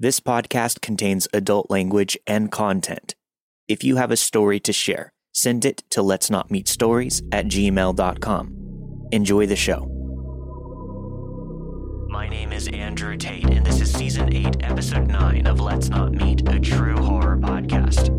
This podcast contains adult language and content. If you have a story to share, send it to let's not meet stories at gmail.com. Enjoy the show. My name is Andrew Tate, and this is season 8, episode 9 of Let's Not Meet, a true horror podcast.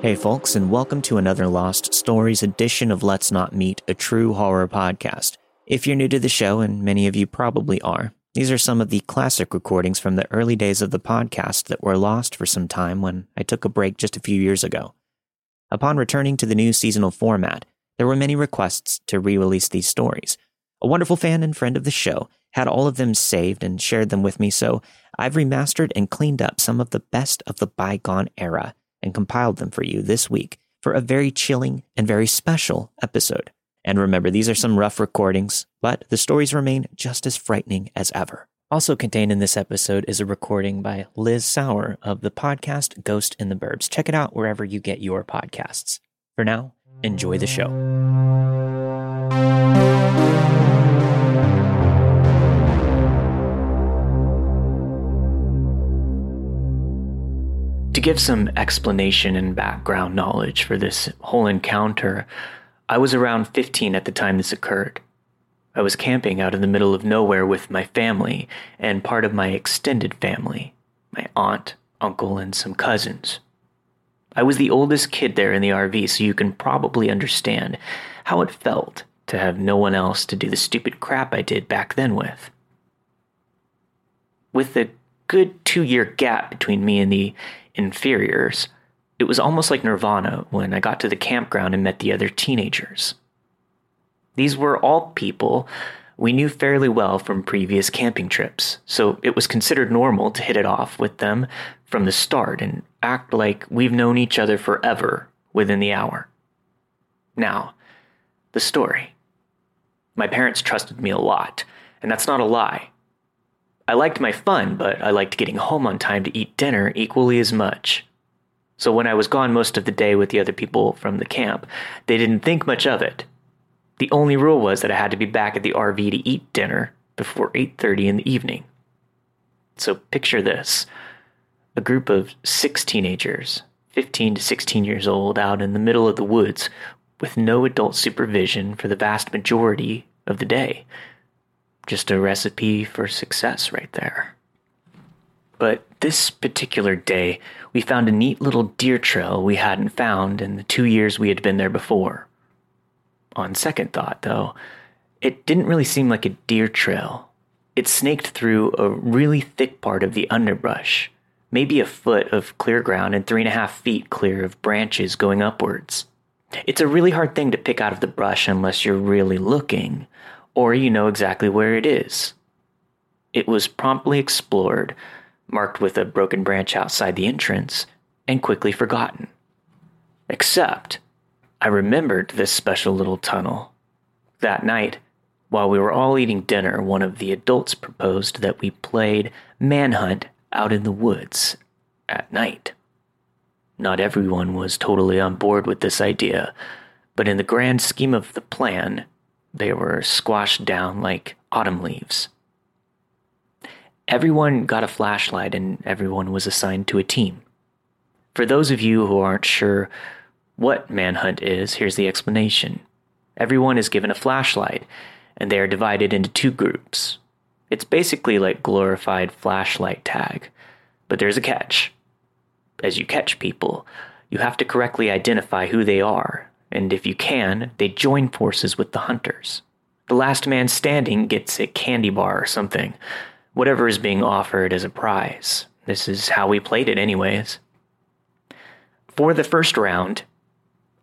Hey, folks, and welcome to another Lost Stories edition of Let's Not Meet, a true horror podcast. If you're new to the show, and many of you probably are, these are some of the classic recordings from the early days of the podcast that were lost for some time when I took a break just a few years ago. Upon returning to the new seasonal format, there were many requests to re release these stories. A wonderful fan and friend of the show had all of them saved and shared them with me, so I've remastered and cleaned up some of the best of the bygone era and compiled them for you this week for a very chilling and very special episode. And remember, these are some rough recordings, but the stories remain just as frightening as ever. Also contained in this episode is a recording by Liz Sauer of the podcast Ghost in the Burbs. Check it out wherever you get your podcasts. For now, enjoy the show. To give some explanation and background knowledge for this whole encounter, I was around 15 at the time this occurred. I was camping out in the middle of nowhere with my family and part of my extended family my aunt, uncle, and some cousins. I was the oldest kid there in the RV, so you can probably understand how it felt to have no one else to do the stupid crap I did back then with. With the good two year gap between me and the inferiors. It was almost like nirvana when I got to the campground and met the other teenagers. These were all people we knew fairly well from previous camping trips, so it was considered normal to hit it off with them from the start and act like we've known each other forever within the hour. Now, the story. My parents trusted me a lot, and that's not a lie. I liked my fun, but I liked getting home on time to eat dinner equally as much. So when I was gone most of the day with the other people from the camp, they didn't think much of it. The only rule was that I had to be back at the RV to eat dinner before 8:30 in the evening. So picture this. A group of 6 teenagers, 15 to 16 years old out in the middle of the woods with no adult supervision for the vast majority of the day just a recipe for success right there. But this particular day, we found a neat little deer trail we hadn't found in the two years we had been there before. On second thought, though, it didn't really seem like a deer trail. It snaked through a really thick part of the underbrush, maybe a foot of clear ground and three and a half feet clear of branches going upwards. It's a really hard thing to pick out of the brush unless you're really looking, or you know exactly where it is. It was promptly explored, marked with a broken branch outside the entrance, and quickly forgotten. Except, I remembered this special little tunnel. That night, while we were all eating dinner, one of the adults proposed that we played manhunt out in the woods at night. Not everyone was totally on board with this idea, but in the grand scheme of the plan, they were squashed down like autumn leaves. Everyone got a flashlight and everyone was assigned to a team. For those of you who aren't sure what manhunt is, here's the explanation. Everyone is given a flashlight and they are divided into two groups. It's basically like glorified flashlight tag, but there's a catch. as you catch people, you have to correctly identify who they are, and if you can, they join forces with the hunters. The last man standing gets a candy bar or something, whatever is being offered as a prize. This is how we played it, anyways. For the first round,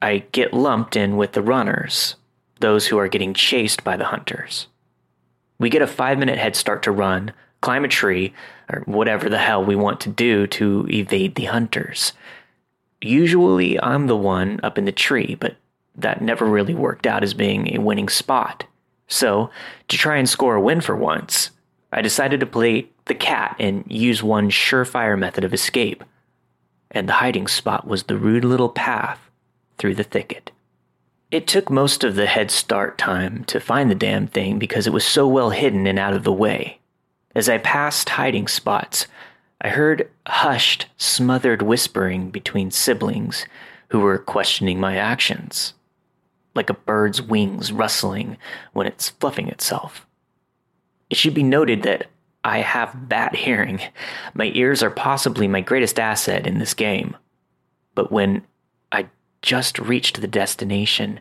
I get lumped in with the runners, those who are getting chased by the hunters. We get a five minute head start to run, climb a tree, or whatever the hell we want to do to evade the hunters. Usually I'm the one up in the tree, but that never really worked out as being a winning spot. So, to try and score a win for once, I decided to play the cat and use one surefire method of escape and the hiding spot was the rude little path through the thicket. It took most of the head start time to find the damn thing because it was so well hidden and out of the way. As I passed hiding spots, I heard hushed, smothered whispering between siblings who were questioning my actions, like a bird's wings rustling when it's fluffing itself. It should be noted that I have bad hearing. My ears are possibly my greatest asset in this game. But when I just reached the destination,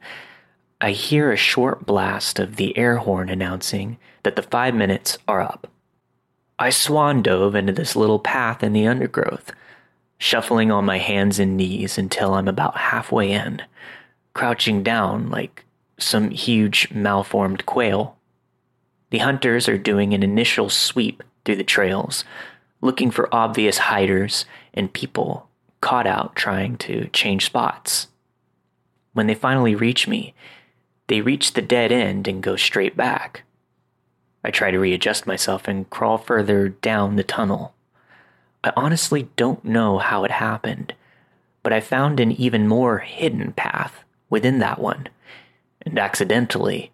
I hear a short blast of the air horn announcing that the five minutes are up. I swan dove into this little path in the undergrowth, shuffling on my hands and knees until I'm about halfway in, crouching down like some huge malformed quail. The hunters are doing an initial sweep through the trails, looking for obvious hiders and people caught out trying to change spots. When they finally reach me, they reach the dead end and go straight back. I try to readjust myself and crawl further down the tunnel. I honestly don't know how it happened, but I found an even more hidden path within that one, and accidentally,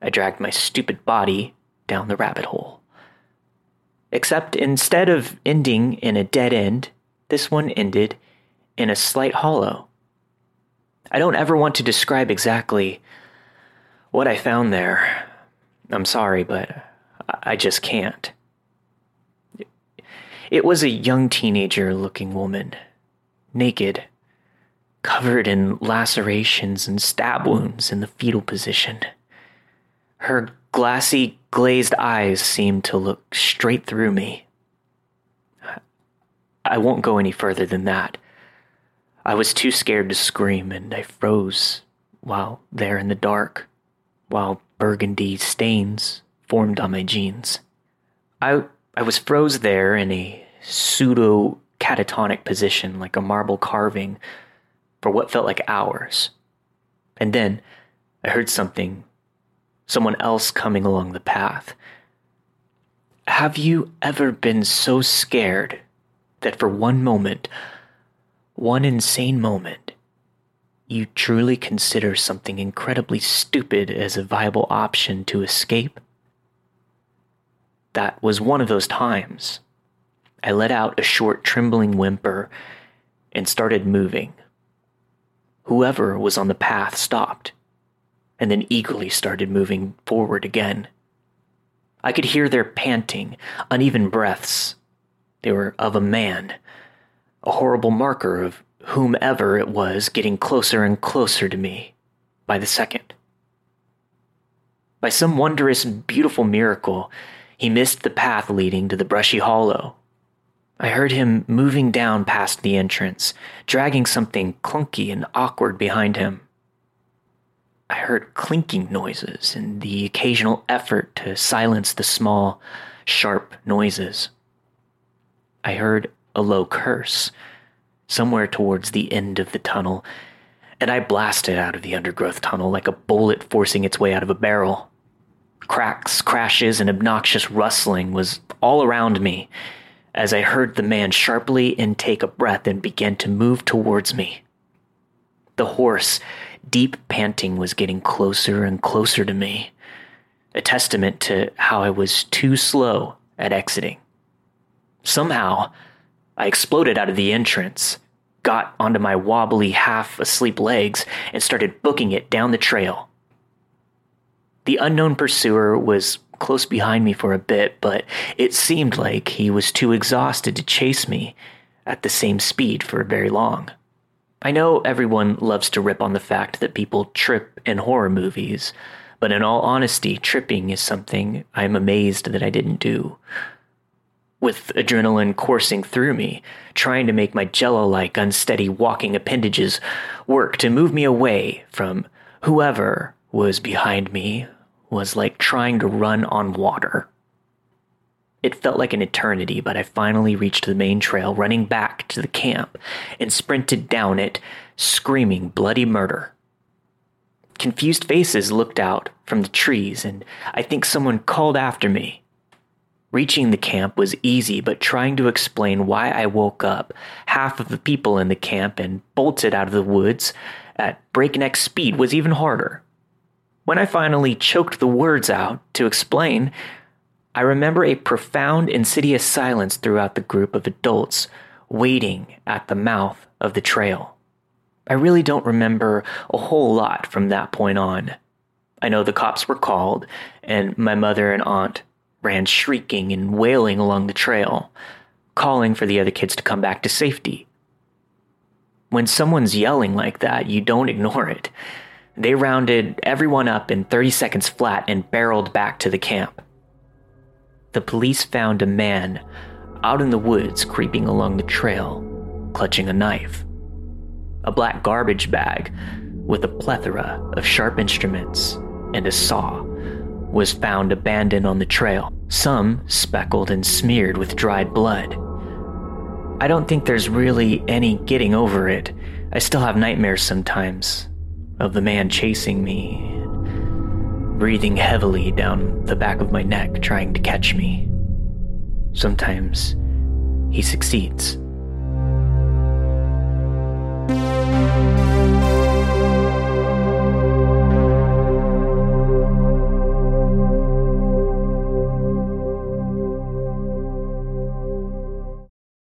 I dragged my stupid body down the rabbit hole. Except instead of ending in a dead end, this one ended in a slight hollow. I don't ever want to describe exactly what I found there. I'm sorry, but I just can't. It was a young teenager looking woman, naked, covered in lacerations and stab wounds in the fetal position. Her glassy, glazed eyes seemed to look straight through me. I won't go any further than that. I was too scared to scream, and I froze while there in the dark, while burgundy stains formed on my jeans. I, I was froze there in a pseudo catatonic position like a marble carving for what felt like hours. And then I heard something someone else coming along the path. Have you ever been so scared that for one moment, one insane moment, you truly consider something incredibly stupid as a viable option to escape? That was one of those times. I let out a short, trembling whimper and started moving. Whoever was on the path stopped and then eagerly started moving forward again. I could hear their panting, uneven breaths. They were of a man, a horrible marker of whomever it was getting closer and closer to me by the second. By some wondrous, beautiful miracle, he missed the path leading to the brushy hollow. I heard him moving down past the entrance, dragging something clunky and awkward behind him. I heard clinking noises and the occasional effort to silence the small, sharp noises. I heard a low curse somewhere towards the end of the tunnel, and I blasted out of the undergrowth tunnel like a bullet forcing its way out of a barrel. Cracks, crashes, and obnoxious rustling was all around me as I heard the man sharply intake a breath and begin to move towards me. The hoarse deep panting was getting closer and closer to me, a testament to how I was too slow at exiting. Somehow, I exploded out of the entrance, got onto my wobbly, half asleep legs, and started booking it down the trail. The unknown pursuer was close behind me for a bit, but it seemed like he was too exhausted to chase me at the same speed for very long. I know everyone loves to rip on the fact that people trip in horror movies, but in all honesty, tripping is something I'm amazed that I didn't do. With adrenaline coursing through me, trying to make my jello like unsteady walking appendages work to move me away from whoever was behind me was like trying to run on water. It felt like an eternity, but I finally reached the main trail, running back to the camp, and sprinted down it, screaming bloody murder. Confused faces looked out from the trees, and I think someone called after me. Reaching the camp was easy, but trying to explain why I woke up half of the people in the camp and bolted out of the woods at breakneck speed was even harder. When I finally choked the words out to explain, I remember a profound, insidious silence throughout the group of adults waiting at the mouth of the trail. I really don't remember a whole lot from that point on. I know the cops were called, and my mother and aunt ran shrieking and wailing along the trail, calling for the other kids to come back to safety. When someone's yelling like that, you don't ignore it. They rounded everyone up in 30 seconds flat and barreled back to the camp the police found a man out in the woods creeping along the trail, clutching a knife. A black garbage bag with a plethora of sharp instruments and a saw was found abandoned on the trail, some speckled and smeared with dried blood. I don't think there's really any getting over it. I still have nightmares sometimes of the man chasing me breathing heavily down the back of my neck, trying to catch me. Sometimes he succeeds.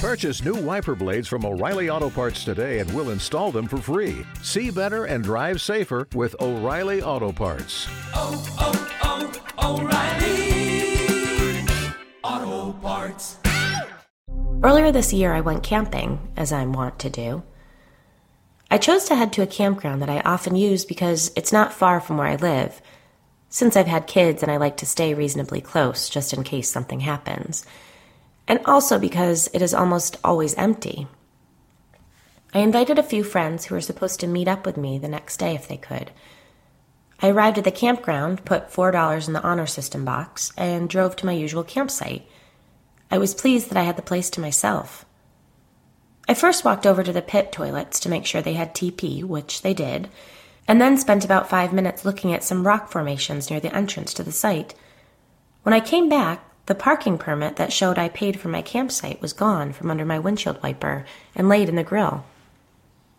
Purchase new wiper blades from O'Reilly Auto Parts today and we'll install them for free. See better and drive safer with O'Reilly Auto Parts. Oh, oh, oh, O'Reilly Auto Parts. Earlier this year, I went camping, as I'm wont to do. I chose to head to a campground that I often use because it's not far from where I live, since I've had kids and I like to stay reasonably close just in case something happens and also because it is almost always empty. I invited a few friends who were supposed to meet up with me the next day if they could. I arrived at the campground, put $4 in the honor system box, and drove to my usual campsite. I was pleased that I had the place to myself. I first walked over to the pit toilets to make sure they had TP, which they did, and then spent about five minutes looking at some rock formations near the entrance to the site. When I came back, the parking permit that showed I paid for my campsite was gone from under my windshield wiper and laid in the grill.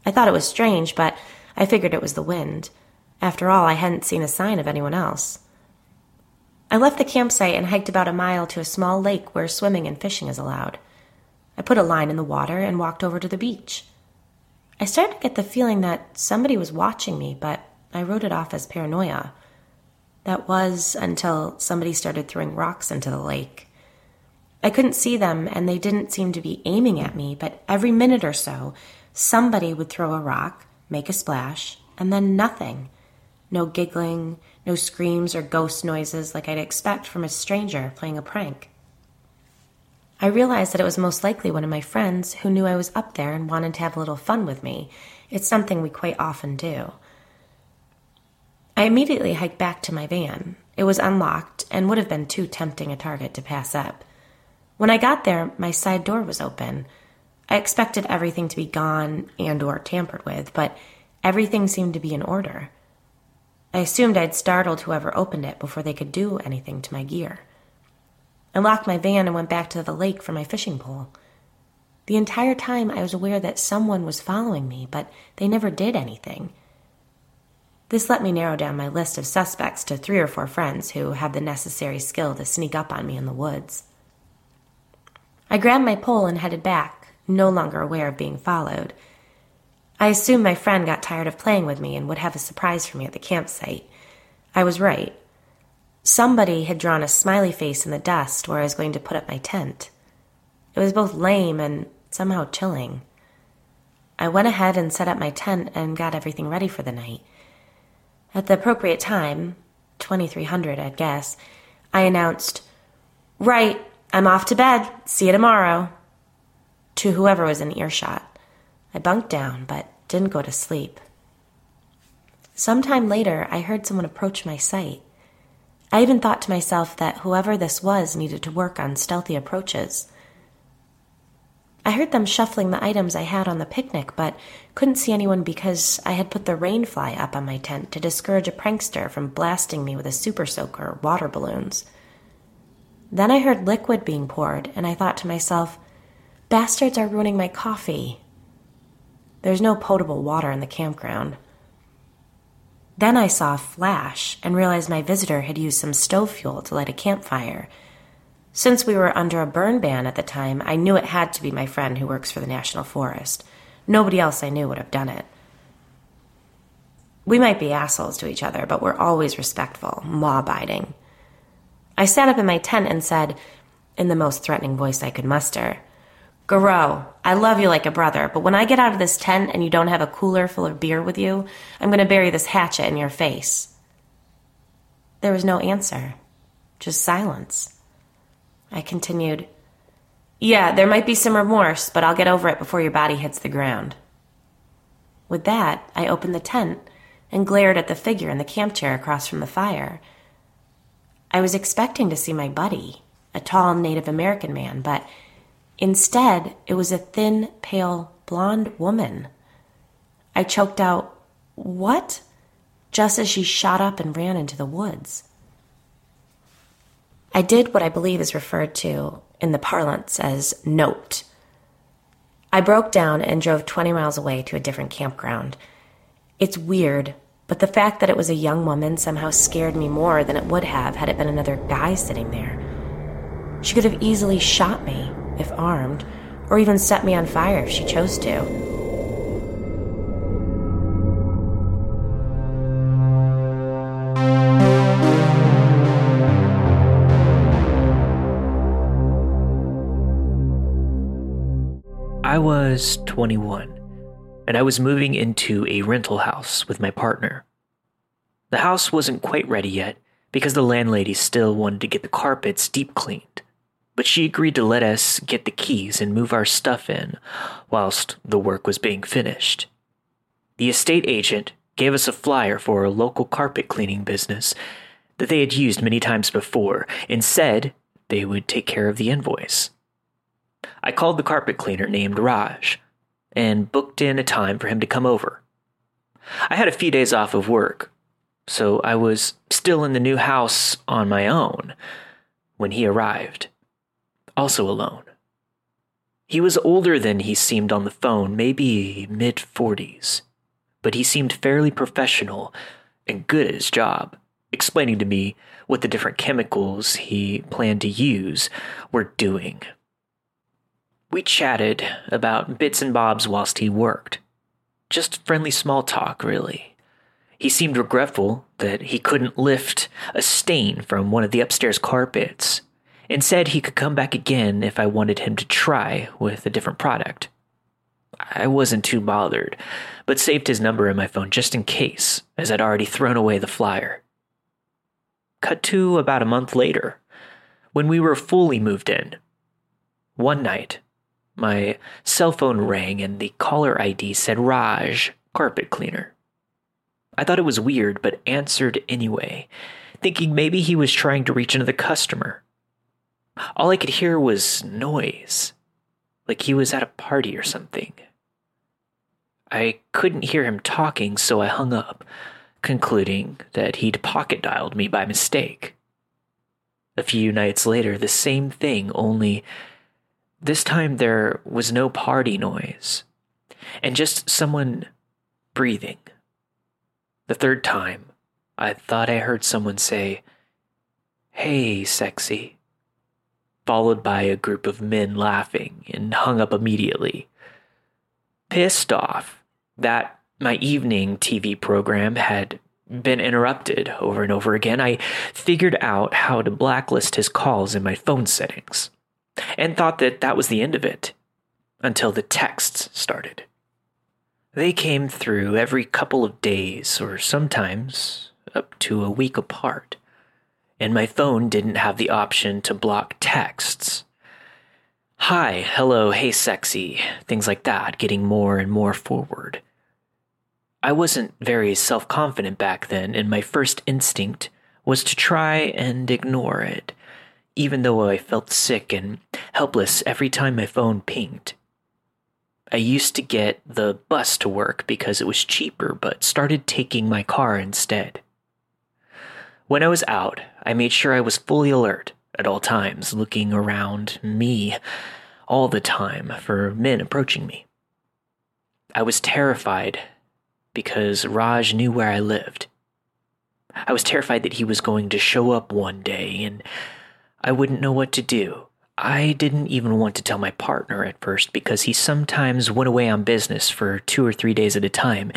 I thought it was strange, but I figured it was the wind. After all, I hadn't seen a sign of anyone else. I left the campsite and hiked about a mile to a small lake where swimming and fishing is allowed. I put a line in the water and walked over to the beach. I started to get the feeling that somebody was watching me, but I wrote it off as paranoia. That was until somebody started throwing rocks into the lake. I couldn't see them, and they didn't seem to be aiming at me, but every minute or so, somebody would throw a rock, make a splash, and then nothing. No giggling, no screams or ghost noises like I'd expect from a stranger playing a prank. I realized that it was most likely one of my friends who knew I was up there and wanted to have a little fun with me. It's something we quite often do. I immediately hiked back to my van. It was unlocked and would have been too tempting a target to pass up. When I got there, my side door was open. I expected everything to be gone and or tampered with, but everything seemed to be in order. I assumed I'd startled whoever opened it before they could do anything to my gear. I locked my van and went back to the lake for my fishing pole. The entire time I was aware that someone was following me, but they never did anything. This let me narrow down my list of suspects to three or four friends who had the necessary skill to sneak up on me in the woods. I grabbed my pole and headed back, no longer aware of being followed. I assumed my friend got tired of playing with me and would have a surprise for me at the campsite. I was right. Somebody had drawn a smiley face in the dust where I was going to put up my tent. It was both lame and somehow chilling. I went ahead and set up my tent and got everything ready for the night. At the appropriate time, 2300, I'd guess, I announced, Right, I'm off to bed. See you tomorrow. To whoever was in earshot. I bunked down, but didn't go to sleep. Some time later, I heard someone approach my site. I even thought to myself that whoever this was needed to work on stealthy approaches. I heard them shuffling the items I had on the picnic, but couldn't see anyone because I had put the rainfly up on my tent to discourage a prankster from blasting me with a super soaker or water balloons. Then I heard liquid being poured, and I thought to myself, bastards are ruining my coffee. There's no potable water in the campground. Then I saw a flash and realized my visitor had used some stove fuel to light a campfire. Since we were under a burn ban at the time, I knew it had to be my friend who works for the National Forest. Nobody else I knew would have done it. We might be assholes to each other, but we're always respectful, law abiding. I sat up in my tent and said, in the most threatening voice I could muster, Garreau, I love you like a brother, but when I get out of this tent and you don't have a cooler full of beer with you, I'm going to bury this hatchet in your face. There was no answer, just silence. I continued, Yeah, there might be some remorse, but I'll get over it before your body hits the ground. With that, I opened the tent and glared at the figure in the camp chair across from the fire. I was expecting to see my buddy, a tall Native American man, but Instead, it was a thin, pale, blonde woman. I choked out, What? just as she shot up and ran into the woods. I did what I believe is referred to in the parlance as note. I broke down and drove 20 miles away to a different campground. It's weird, but the fact that it was a young woman somehow scared me more than it would have had it been another guy sitting there. She could have easily shot me if armed, or even set me on fire if she chose to. Was 21, and I was moving into a rental house with my partner. The house wasn't quite ready yet because the landlady still wanted to get the carpets deep cleaned but she agreed to let us get the keys and move our stuff in whilst the work was being finished. The estate agent gave us a flyer for a local carpet cleaning business that they had used many times before and said they would take care of the invoice. I called the carpet cleaner named Raj and booked in a time for him to come over. I had a few days off of work, so I was still in the new house on my own when he arrived also alone. He was older than he seemed on the phone, maybe mid 40s, but he seemed fairly professional and good at his job, explaining to me what the different chemicals he planned to use were doing. We chatted about bits and bobs whilst he worked. Just friendly small talk, really. He seemed regretful that he couldn't lift a stain from one of the upstairs carpets and said he could come back again if I wanted him to try with a different product. I wasn't too bothered, but saved his number in my phone just in case, as I'd already thrown away the flyer. Cut to about a month later, when we were fully moved in. One night, my cell phone rang and the caller ID said Raj, carpet cleaner. I thought it was weird, but answered anyway, thinking maybe he was trying to reach another customer. All I could hear was noise, like he was at a party or something. I couldn't hear him talking, so I hung up, concluding that he'd pocket dialed me by mistake. a few nights later, the same thing, only this time there was no party noise and just someone breathing. The third time, I thought I heard someone say, Hey, sexy, followed by a group of men laughing and hung up immediately. Pissed off that my evening TV program had been interrupted over and over again, I figured out how to blacklist his calls in my phone settings and thought that that was the end of it until the texts started. They came through every couple of days or sometimes up to a week apart, and my phone didn't have the option to block texts. Hi, hello, hey, sexy, things like that, getting more and more forward. I wasn't very self confident back then, and my first instinct was to try and ignore it, even though I felt sick and helpless every time my phone pinged. I used to get the bus to work because it was cheaper, but started taking my car instead. When I was out, I made sure I was fully alert at all times, looking around me all the time for men approaching me. I was terrified because Raj knew where I lived. I was terrified that he was going to show up one day and I wouldn't know what to do. I didn't even want to tell my partner at first because he sometimes went away on business for two or three days at a time,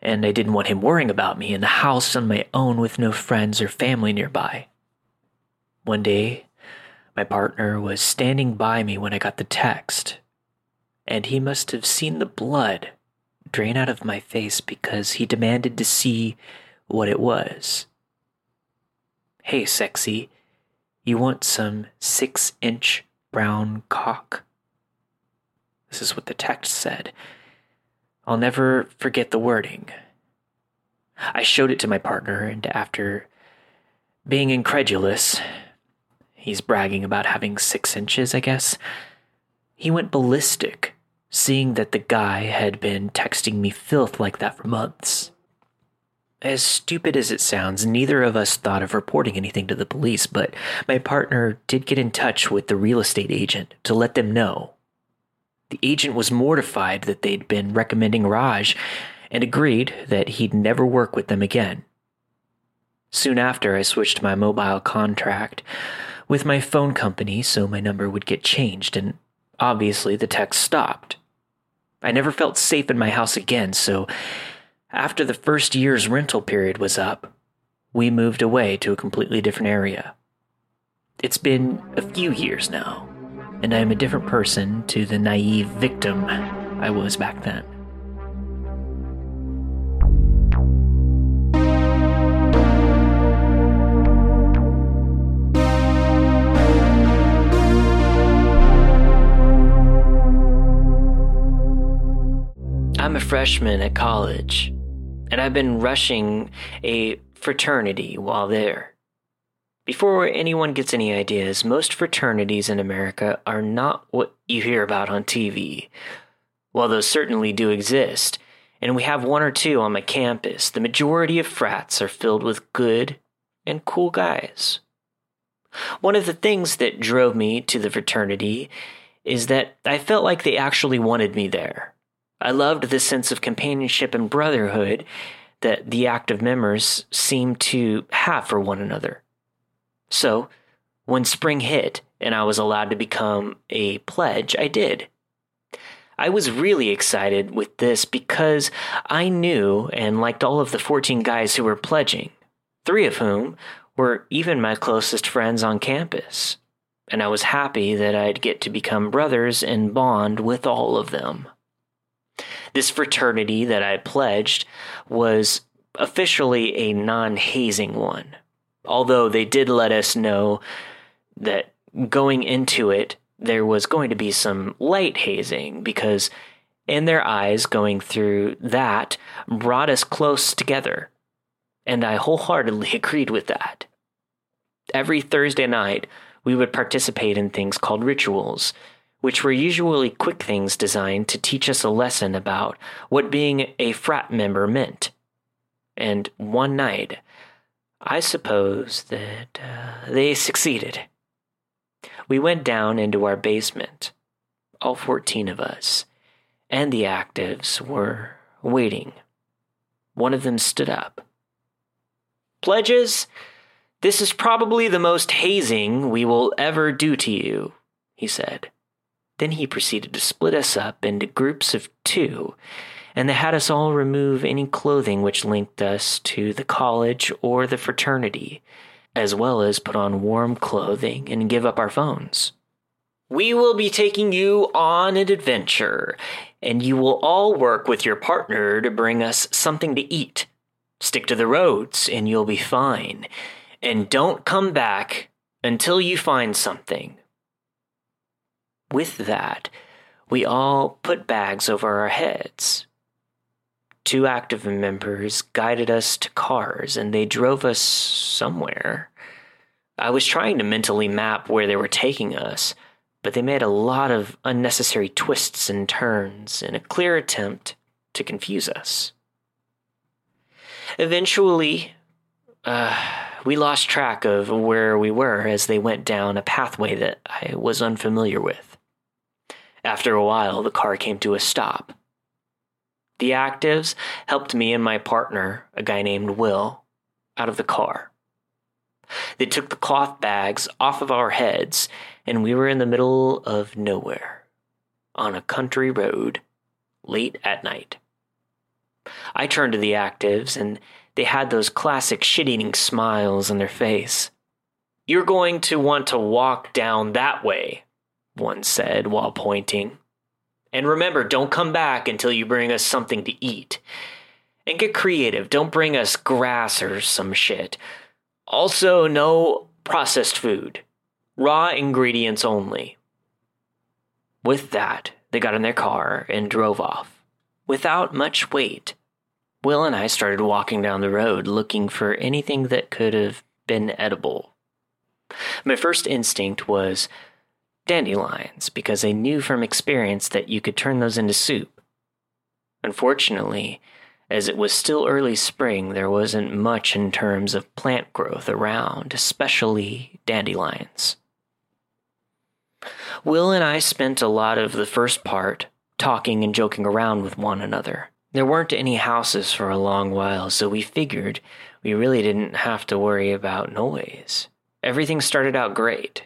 and I didn't want him worrying about me in the house on my own with no friends or family nearby. One day, my partner was standing by me when I got the text, and he must have seen the blood drain out of my face because he demanded to see what it was. Hey, sexy, you want some six inch brown cock? This is what the text said. I'll never forget the wording. I showed it to my partner, and after being incredulous, he's bragging about having six inches, I guess, he went ballistic, seeing that the guy had been texting me filth like that for months. As stupid as it sounds, neither of us thought of reporting anything to the police, but my partner did get in touch with the real estate agent to let them know. The agent was mortified that they'd been recommending Raj and agreed that he'd never work with them again. Soon after, I switched my mobile contract with my phone company so my number would get changed, and obviously the text stopped. I never felt safe in my house again, so after the first year's rental period was up, we moved away to a completely different area. It's been a few years now, and I am a different person to the naive victim I was back then. I'm a freshman at college and I've been rushing a fraternity while there. Before anyone gets any ideas, most fraternities in America are not what you hear about on TV. While those certainly do exist, and we have one or two on my campus, the majority of frats are filled with good and cool guys. One of the things that drove me to the fraternity is that I felt like they actually wanted me there. I loved the sense of companionship and brotherhood that the active members seemed to have for one another. So, when spring hit and I was allowed to become a pledge, I did. I was really excited with this because I knew and liked all of the 14 guys who were pledging, three of whom were even my closest friends on campus. And I was happy that I'd get to become brothers and bond with all of them. This fraternity that I pledged was officially a non hazing one, although they did let us know that going into it, there was going to be some light hazing because in their eyes, going through that brought us close together. And I wholeheartedly agreed with that. Every Thursday night, we would participate in things called rituals, which were usually quick things designed to teach us a lesson about what being a frat member meant. And one night, I suppose that uh, they succeeded. We went down into our basement, all 14 of us, and the actives were waiting. One of them stood up. Pledges, this is probably the most hazing we will ever do to you, he said. Then he proceeded to split us up into groups of two, and they had us all remove any clothing which linked us to the college or the fraternity, as well as put on warm clothing and give up our phones. We will be taking you on an adventure, and you will all work with your partner to bring us something to eat. Stick to the roads, and you'll be fine and don't come back until you find something. With that, we all put bags over our heads. Two active members guided us to cars and they drove us somewhere. I was trying to mentally map where they were taking us, but they made a lot of unnecessary twists and turns in a clear attempt to confuse us. Eventually, uh, we lost track of where we were as they went down a pathway that I was unfamiliar with. After a while, the car came to a stop. The actives helped me and my partner, a guy named Will, out of the car. They took the cloth bags off of our heads, and we were in the middle of nowhere, on a country road, late at night. I turned to the actives, and they had those classic shit eating smiles on their face. You're going to want to walk down that way, one said while pointing. And remember, don't come back until you bring us something to eat. And get creative, don't bring us grass or some shit. Also, no processed food, raw ingredients only. With that, they got in their car and drove off, without much wait. Will and I started walking down the road looking for anything that could have been edible. My first instinct was dandelions because I knew from experience that you could turn those into soup. Unfortunately, as it was still early spring, there wasn't much in terms of plant growth around, especially dandelions. Will and I spent a lot of the first part talking and joking around with one another. There weren't any houses for a long while, so we figured we really didn't have to worry about noise. Everything started out great.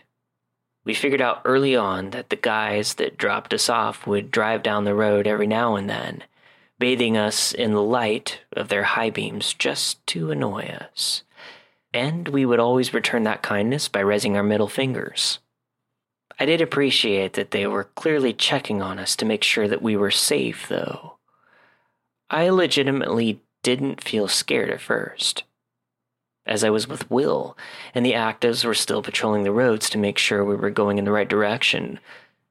We figured out early on that the guys that dropped us off would drive down the road every now and then, bathing us in the light of their high beams just to annoy us. And we would always return that kindness by raising our middle fingers. I did appreciate that they were clearly checking on us to make sure that we were safe, though. I legitimately didn't feel scared at first. As I was with Will, and the actives were still patrolling the roads to make sure we were going in the right direction.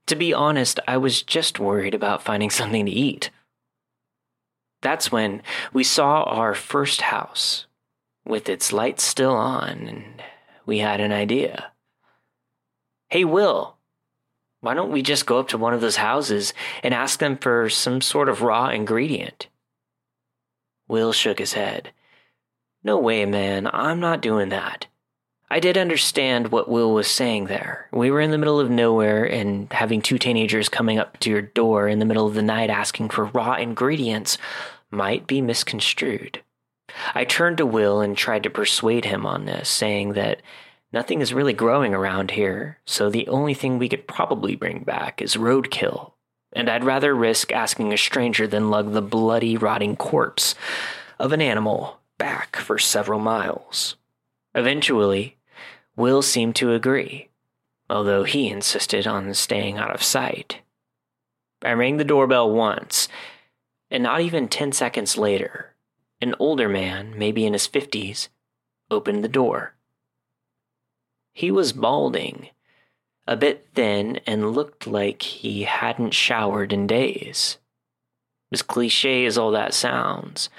To be honest, I was just worried about finding something to eat. That's when we saw our first house, with its lights still on, and we had an idea. Hey, Will, why don't we just go up to one of those houses and ask them for some sort of raw ingredient? Will shook his head. No way, man, I'm not doing that. I did understand what Will was saying there. We were in the middle of nowhere, and having two teenagers coming up to your door in the middle of the night asking for raw ingredients might be misconstrued. I turned to Will and tried to persuade him on this, saying that nothing is really growing around here, so the only thing we could probably bring back is roadkill and I'd rather risk asking a stranger than lug the bloody, rotting corpse of an animal back for several miles. Eventually, Will seemed to agree, although he insisted on staying out of sight. I rang the doorbell once, and not even ten seconds later, an older man, maybe in his fifties, opened the door. He was balding a bit thin and looked like he hadn't showered in days. As cliche as all that sounds,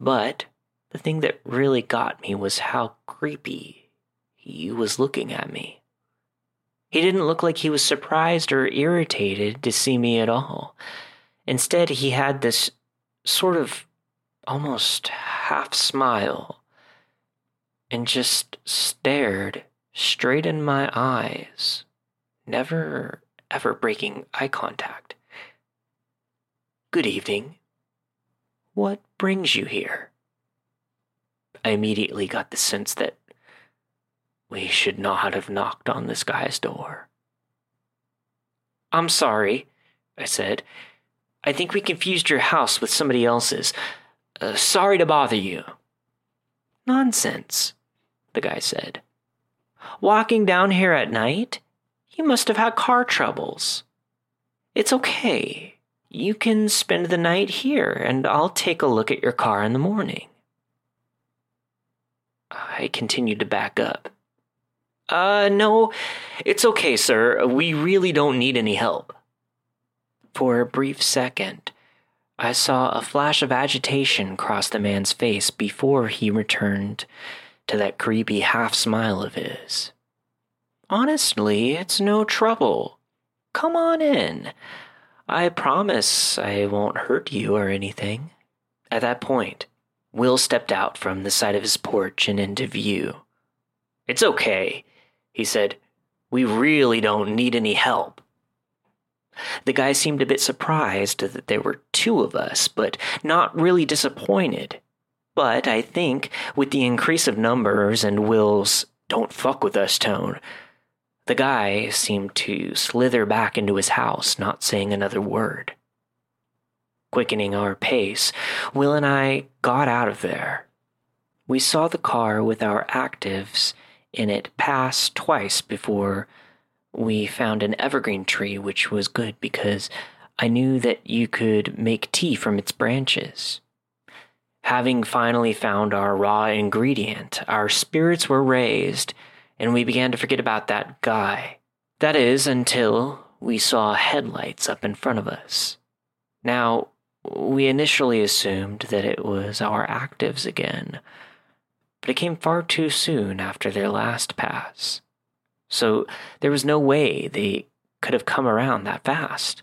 but the thing that really got me was how creepy he was looking at me. He didn't look like he was surprised or irritated to see me at all. Instead, he had this sort of almost half smile and just stared straight in my eyes, never ever breaking eye contact. Good evening. What brings you here? I immediately got the sense that we should not have knocked on this guy's door. I'm sorry, I said. I think we confused your house with somebody else's. Uh, sorry to bother you. Nonsense, the guy said. Walking down here at night? You must have had car troubles. It's okay. You can spend the night here, and I'll take a look at your car in the morning. I continued to back up. Uh, no, it's okay, sir. We really don't need any help. For a brief second, I saw a flash of agitation cross the man's face before he returned to that creepy half smile of his. Honestly, it's no trouble. Come on in. I promise I won't hurt you or anything. At that point, Will stepped out from the side of his porch and into view. It's okay, he said. We really don't need any help. The guy seemed a bit surprised that there were two of us, but not really disappointed. But I think with the increase of numbers and Will's don't fuck with us tone, the guy seemed to slither back into his house, not saying another word. Quickening our pace, Will and I got out of there. We saw the car with our actives in it pass twice before we found an evergreen tree, which was good because I knew that you could make tea from its branches. Having finally found our raw ingredient, our spirits were raised, and we began to forget about that guy. That is, until we saw headlights up in front of us. Now, we initially assumed that it was our actives again, but it came far too soon after their last pass. So there was no way they could have come around that fast.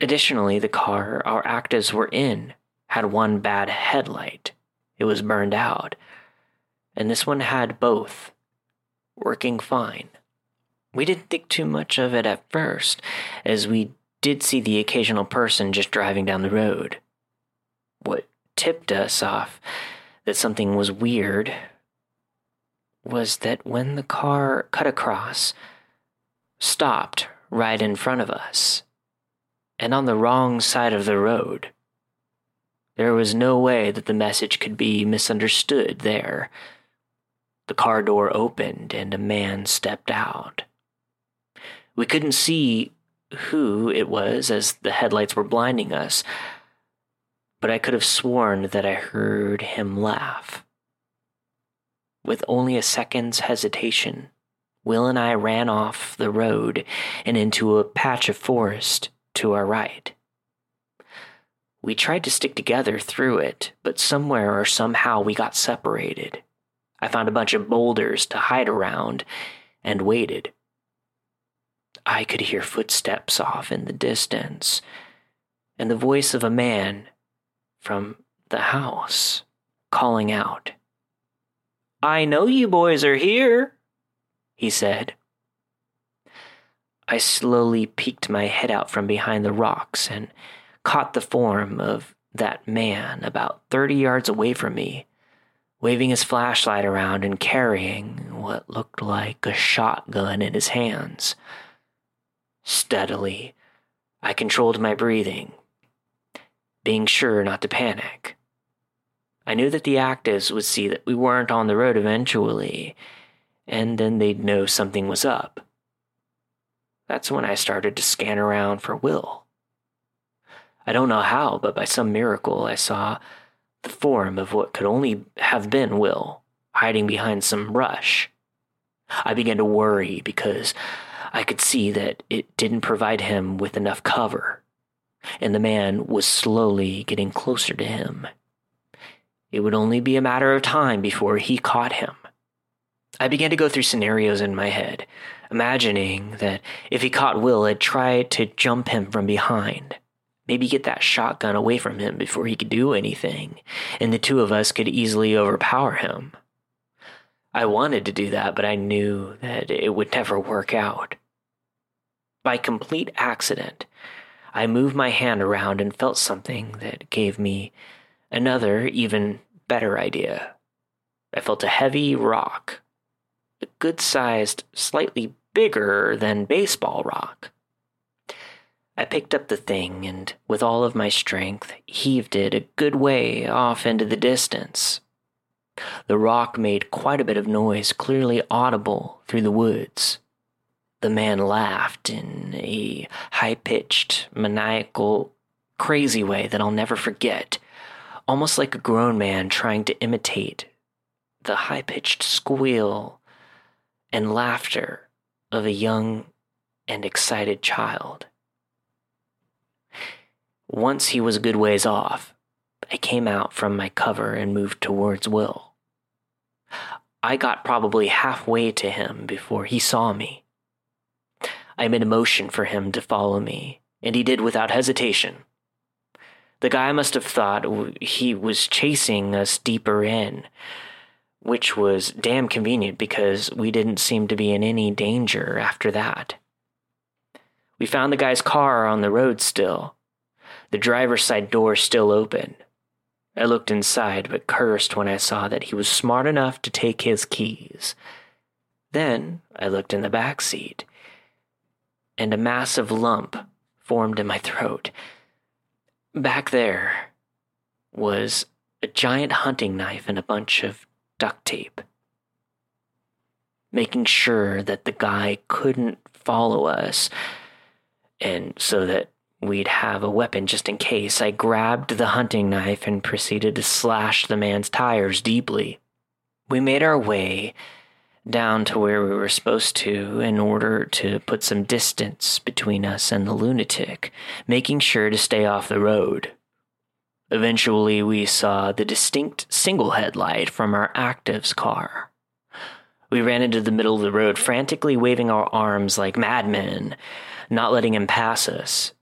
Additionally, the car our actives were in had one bad headlight. It was burned out. And this one had both, working fine. We didn't think too much of it at first, as we did see the occasional person just driving down the road. What tipped us off that something was weird was that when the car cut across, stopped right in front of us, and on the wrong side of the road, there was no way that the message could be misunderstood there. The car door opened and a man stepped out. We couldn't see who it was as the headlights were blinding us, but I could have sworn that I heard him laugh. With only a second's hesitation, Will and I ran off the road and into a patch of forest to our right. We tried to stick together through it, but somewhere or somehow we got separated. I found a bunch of boulders to hide around and waited. I could hear footsteps off in the distance and the voice of a man from the house calling out. I know you boys are here, he said. I slowly peeked my head out from behind the rocks and caught the form of that man about 30 yards away from me, waving his flashlight around and carrying what looked like a shotgun in his hands. Steadily, I controlled my breathing, being sure not to panic. I knew that the actives would see that we weren't on the road eventually, and then they'd know something was up. That's when I started to scan around for Will. I don't know how, but by some miracle, I saw the form of what could only have been Will hiding behind some brush. I began to worry because I could see that it didn't provide him with enough cover, and the man was slowly getting closer to him. It would only be a matter of time before he caught him. I began to go through scenarios in my head, imagining that if he caught Will, I'd try to jump him from behind. Maybe get that shotgun away from him before he could do anything, and the two of us could easily overpower him. I wanted to do that, but I knew that it would never work out. By complete accident, I moved my hand around and felt something that gave me another, even better idea. I felt a heavy rock, a good sized, slightly bigger than baseball rock. I picked up the thing and, with all of my strength, heaved it a good way off into the distance. The rock made quite a bit of noise, clearly audible through the woods. The man laughed in a high pitched, maniacal, crazy way that I'll never forget, almost like a grown man trying to imitate the high pitched squeal and laughter of a young and excited child. Once he was a good ways off, I came out from my cover and moved towards Will. I got probably halfway to him before he saw me. I made a motion for him to follow me, and he did without hesitation. The guy must have thought he was chasing us deeper in, which was damn convenient because we didn't seem to be in any danger after that. We found the guy's car on the road still, the driver's side door still open. I looked inside, but cursed when I saw that he was smart enough to take his keys. Then I looked in the back seat, and a massive lump formed in my throat. Back there was a giant hunting knife and a bunch of duct tape. Making sure that the guy couldn't follow us, and so that we'd have a weapon just in case, I grabbed the hunting knife and proceeded to slash the man's tires deeply. We made our way down to where we were supposed to in order to put some distance between us and the lunatic, making sure to stay off the road. Eventually, we saw the distinct single headlight from our Active's car. We ran into the middle of the road, frantically waving our arms like madmen, not letting him pass us.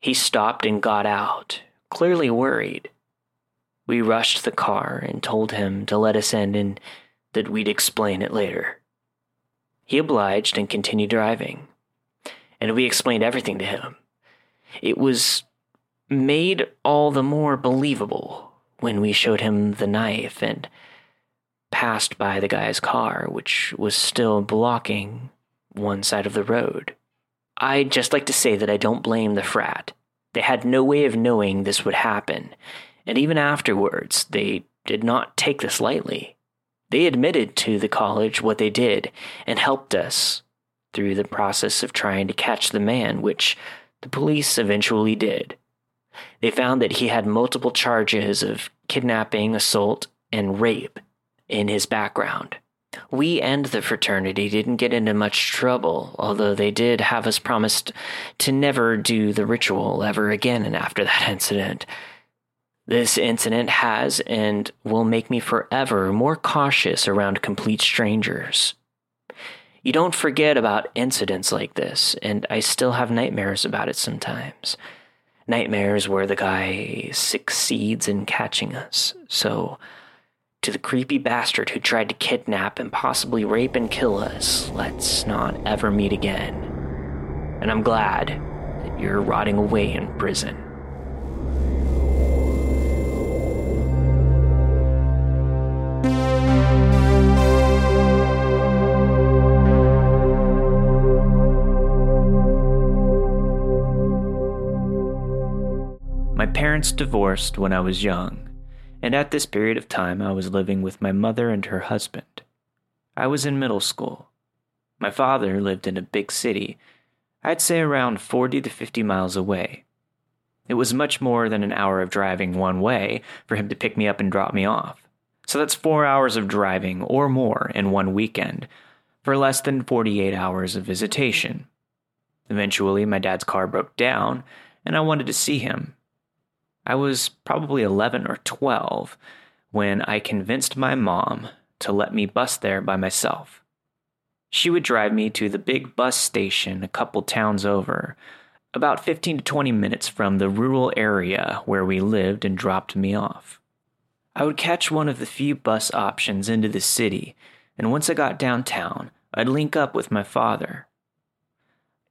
He stopped and got out, clearly worried. We rushed the car and told him to let us in and that we'd explain it later. He obliged and continued driving, and we explained everything to him. It was made all the more believable when we showed him the knife and passed by the guy's car, which was still blocking one side of the road. I'd just like to say that I don't blame the frat. They had no way of knowing this would happen, and even afterwards, they did not take this lightly. They admitted to the college what they did and helped us through the process of trying to catch the man, which the police eventually did. They found that he had multiple charges of kidnapping, assault, and rape in his background. We and the fraternity didn't get into much trouble, although they did have us promised to never do the ritual ever again after that incident. This incident has and will make me forever more cautious around complete strangers. You don't forget about incidents like this, and I still have nightmares about it sometimes nightmares where the guy succeeds in catching us. So, to the creepy bastard who tried to kidnap and possibly rape and kill us, let's not ever meet again. And I'm glad that you're rotting away in prison. Parents divorced when I was young, and at this period of time I was living with my mother and her husband. I was in middle school. My father lived in a big city, I'd say around 40 to 50 miles away. It was much more than an hour of driving one way for him to pick me up and drop me off. So that's four hours of driving or more in one weekend for less than 48 hours of visitation. Eventually, my dad's car broke down, and I wanted to see him I was probably 11 or 12 when I convinced my mom to let me bus there by myself. She would drive me to the big bus station a couple towns over, about 15 to 20 minutes from the rural area where we lived, and dropped me off. I would catch one of the few bus options into the city and once I got downtown, I'd link up with my father.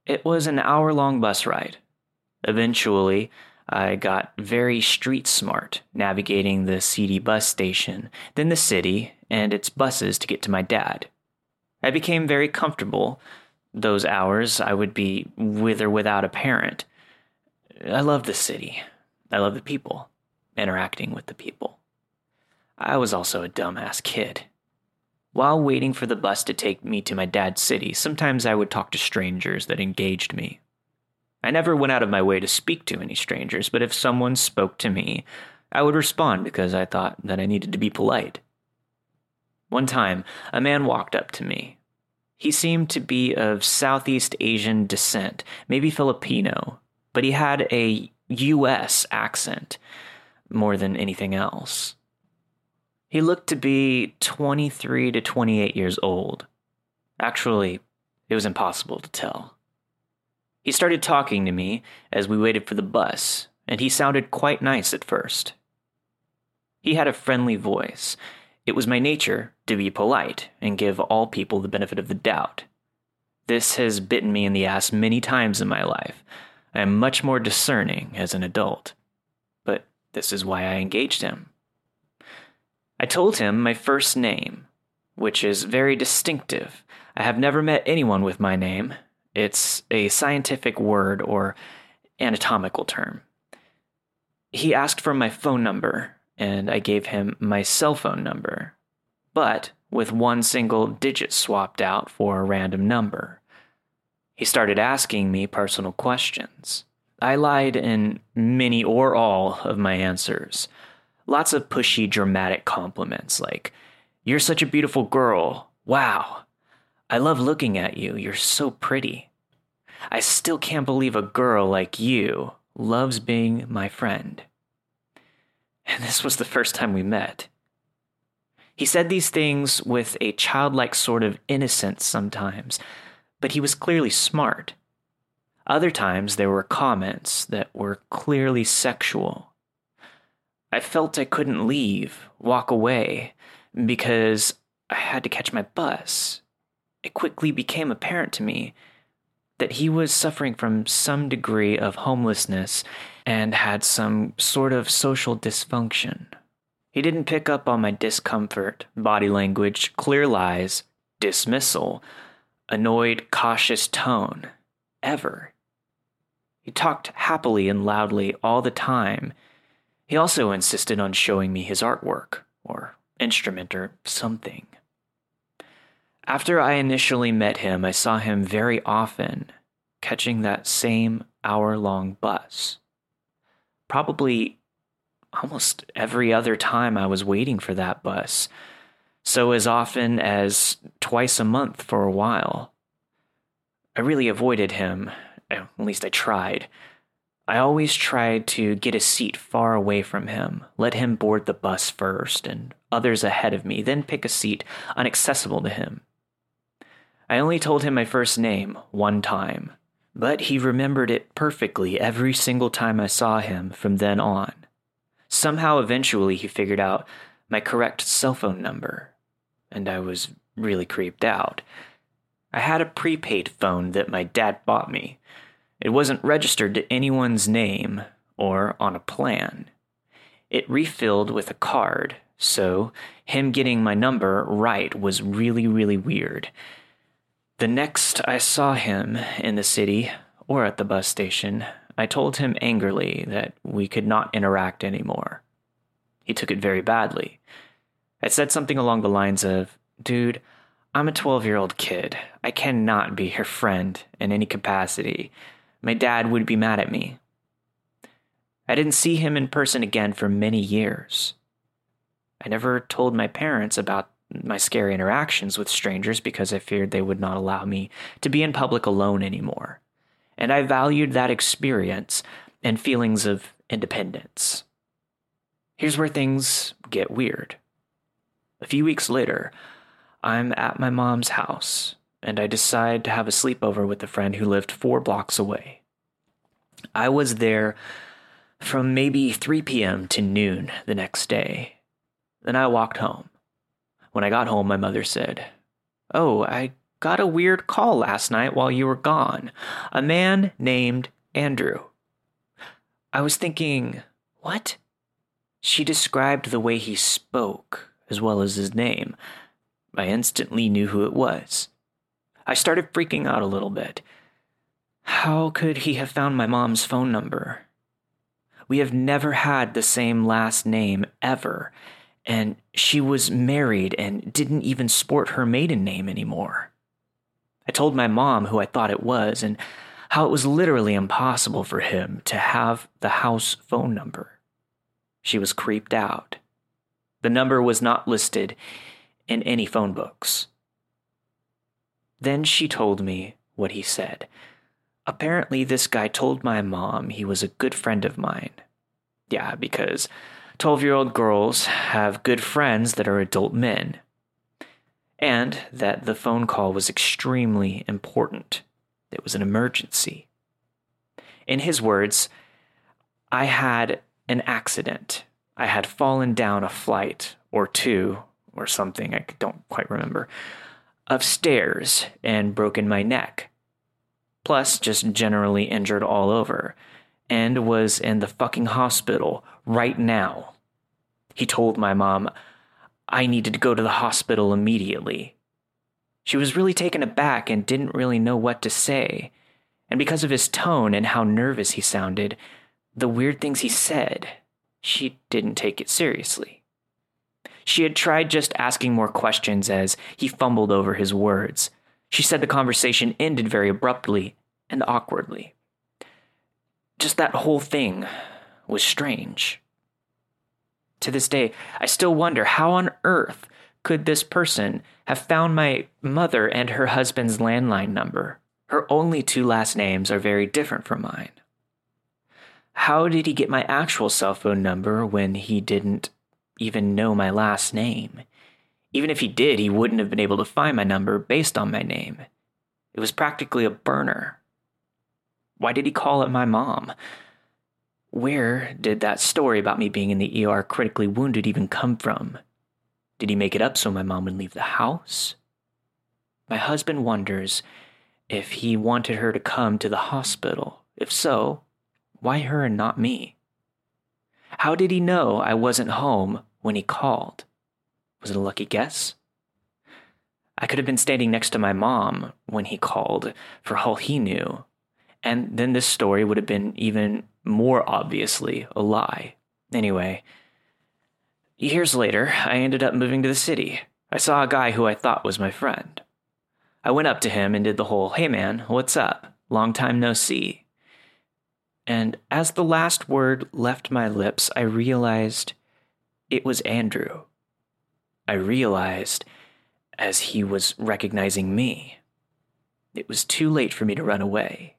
It was an hour long bus ride. Eventually, I got very street smart, navigating the seedy bus station, then the city, and its buses to get to my dad. I became very comfortable. Those hours I would be with or without a parent. I love the city. I love the people, interacting with the people. I was also a dumbass kid. While waiting for the bus to take me to my dad's city, sometimes I would talk to strangers that engaged me. I never went out of my way to speak to any strangers, but if someone spoke to me, I would respond because I thought that I needed to be polite. One time, a man walked up to me. He seemed to be of Southeast Asian descent, maybe Filipino, but he had a U.S. accent more than anything else. He looked to be 23 to 28 years old. Actually, it was impossible to tell. He started talking to me as we waited for the bus, and he sounded quite nice at first. He had a friendly voice. It was my nature to be polite and give all people the benefit of the doubt. This has bitten me in the ass many times in my life. I am much more discerning as an adult. But this is why I engaged him. I told him my first name, which is very distinctive. I have never met anyone with my name. It's a scientific word or anatomical term. He asked for my phone number, and I gave him my cell phone number, but with one single digit swapped out for a random number. He started asking me personal questions. I lied in many or all of my answers. Lots of pushy, dramatic compliments like, You're such a beautiful girl. Wow. I love looking at you. You're so pretty. I still can't believe a girl like you loves being my friend. And this was the first time we met. He said these things with a childlike sort of innocence sometimes, but he was clearly smart. Other times there were comments that were clearly sexual. I felt I couldn't leave, walk away, because I had to catch my bus. It quickly became apparent to me that he was suffering from some degree of homelessness and had some sort of social dysfunction. He didn't pick up on my discomfort, body language, clear lies, dismissal, annoyed, cautious tone, ever. He talked happily and loudly all the time he also insisted on showing me his artwork, or instrument, or something. After I initially met him, I saw him very often, catching that same hour long bus. Probably almost every other time I was waiting for that bus, so as often as twice a month for a while. I really avoided him, at least I tried, I always tried to get a seat far away from him, let him board the bus first, and others ahead of me, then pick a seat inaccessible to him. I only told him my first name one time, but he remembered it perfectly every single time I saw him from then on. Somehow, eventually, he figured out my correct cell phone number, and I was really creeped out. I had a prepaid phone that my dad bought me it wasn't registered to anyone's name or on a plan. It refilled with a card, so him getting my number right was really, really weird. The next I saw him in the city or at the bus station, I told him angrily that we could not interact anymore. He took it very badly. I said something along the lines of, Dude, I'm a 12 year old kid. I cannot be your friend in any capacity my dad would be mad at me. I didn't see him in person again for many years. I never told my parents about my scary interactions with strangers because I feared they would not allow me to be in public alone anymore. And I valued that experience and feelings of independence. Here's where things get weird. A few weeks later, I'm at my mom's house and I decide to have a sleepover with a friend who lived four blocks away. I was there from maybe 3 p.m. to noon the next day. Then I walked home. When I got home, my mother said, Oh, I got a weird call last night while you were gone. A man named Andrew. I was thinking, what? She described the way he spoke, as well as his name. I instantly knew who it was. I started freaking out a little bit. How could he have found my mom's phone number? We have never had the same last name ever, and she was married and didn't even sport her maiden name anymore. I told my mom who I thought it was and how it was literally impossible for him to have the house phone number. She was creeped out. The number was not listed in any phone books. Then she told me what he said. Apparently, this guy told my mom he was a good friend of mine. Yeah, because 12 year old girls have good friends that are adult men. And that the phone call was extremely important. It was an emergency. In his words, I had an accident. I had fallen down a flight or two or something, I don't quite remember, of stairs and broken my neck. Plus, just generally injured all over, and was in the fucking hospital right now. He told my mom I needed to go to the hospital immediately. She was really taken aback and didn't really know what to say. And because of his tone and how nervous he sounded, the weird things he said, she didn't take it seriously. She had tried just asking more questions as he fumbled over his words. She said the conversation ended very abruptly and awkwardly. Just that whole thing was strange. To this day, I still wonder how on earth could this person have found my mother and her husband's landline number? Her only two last names are very different from mine. How did he get my actual cell phone number when he didn't even know my last name. Even if he did, he wouldn't have been able to find my number based on my name. It was practically a burner. Why did he call it my mom? Where did that story about me being in the ER critically wounded even come from? Did he make it up so my mom would leave the house? My husband wonders if he wanted her to come to the hospital. If so, why her and not me? How did he know I wasn't home when he called. Was it a lucky guess? I could have been standing next to my mom when he called, for all he knew. And then this story would have been even more obviously a lie. Anyway, years later, I ended up moving to the city. I saw a guy who I thought was my friend. I went up to him and did the whole, hey man, what's up? Long time no see. And as the last word left my lips, I realized it was Andrew. I realized as he was recognizing me. It was too late for me to run away.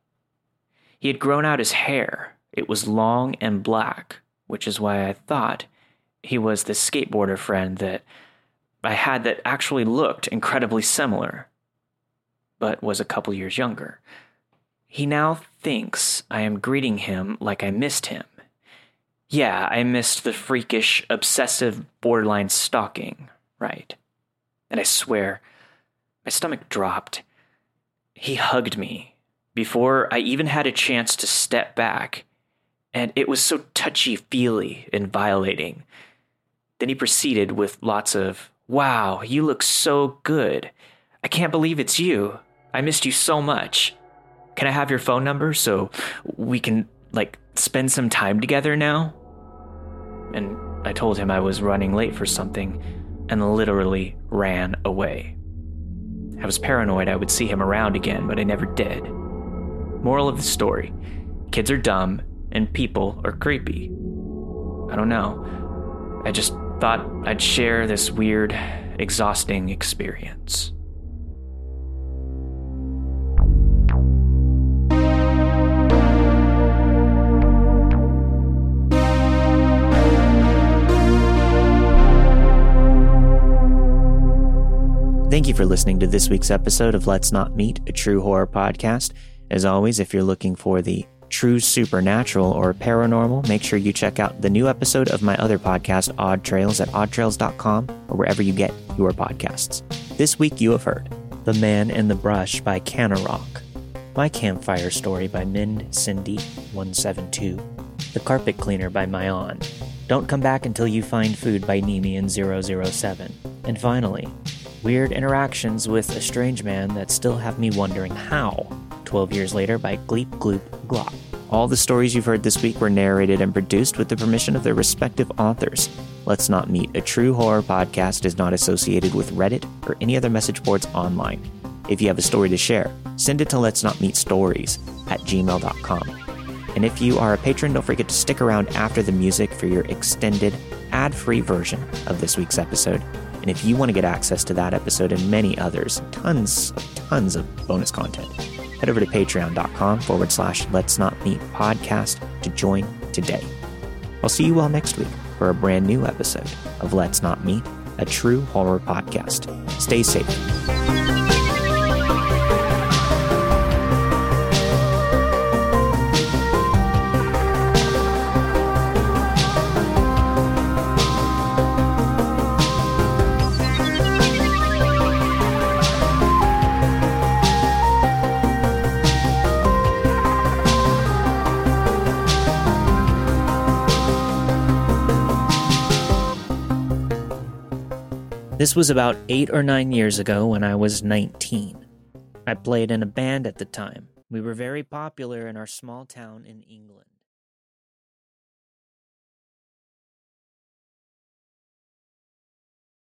He had grown out his hair. It was long and black, which is why I thought he was the skateboarder friend that I had that actually looked incredibly similar, but was a couple years younger. He now thinks I am greeting him like I missed him, yeah, I missed the freakish, obsessive, borderline stalking, right? And I swear, my stomach dropped. He hugged me before I even had a chance to step back, and it was so touchy feely and violating. Then he proceeded with lots of, Wow, you look so good. I can't believe it's you. I missed you so much. Can I have your phone number so we can, like, spend some time together now? and I told him I was running late for something and literally ran away. I was paranoid I would see him around again, but I never did. Moral of the story kids are dumb and people are creepy. I don't know. I just thought I'd share this weird, exhausting experience. Thank you for listening to this week's episode of Let's Not Meet, a true horror podcast. As always, if you're looking for the true supernatural or paranormal, make sure you check out the new episode of my other podcast, Odd Trails, at oddtrails.com or wherever you get your podcasts. This week, you have heard The Man in the Brush by Rock. My Campfire Story by Min Cindy 172. The Carpet Cleaner by Mayan. Don't Come Back Until You Find Food by Nemian 007. And finally, Weird Interactions with a Strange Man That Still Have Me Wondering How, 12 Years Later by Gleep Gloop Glop. All the stories you've heard this week were narrated and produced with the permission of their respective authors. Let's Not Meet, a true horror podcast, is not associated with Reddit or any other message boards online. If you have a story to share, send it to let's not meet stories at gmail.com. And if you are a patron, don't forget to stick around after the music for your extended, ad free version of this week's episode. And if you want to get access to that episode and many others, tons, tons of bonus content, head over to patreon.com forward slash let's not meet podcast to join today. I'll see you all next week for a brand new episode of Let's Not Meet, a true horror podcast. Stay safe. This was about eight or nine years ago when I was 19. I played in a band at the time. We were very popular in our small town in England.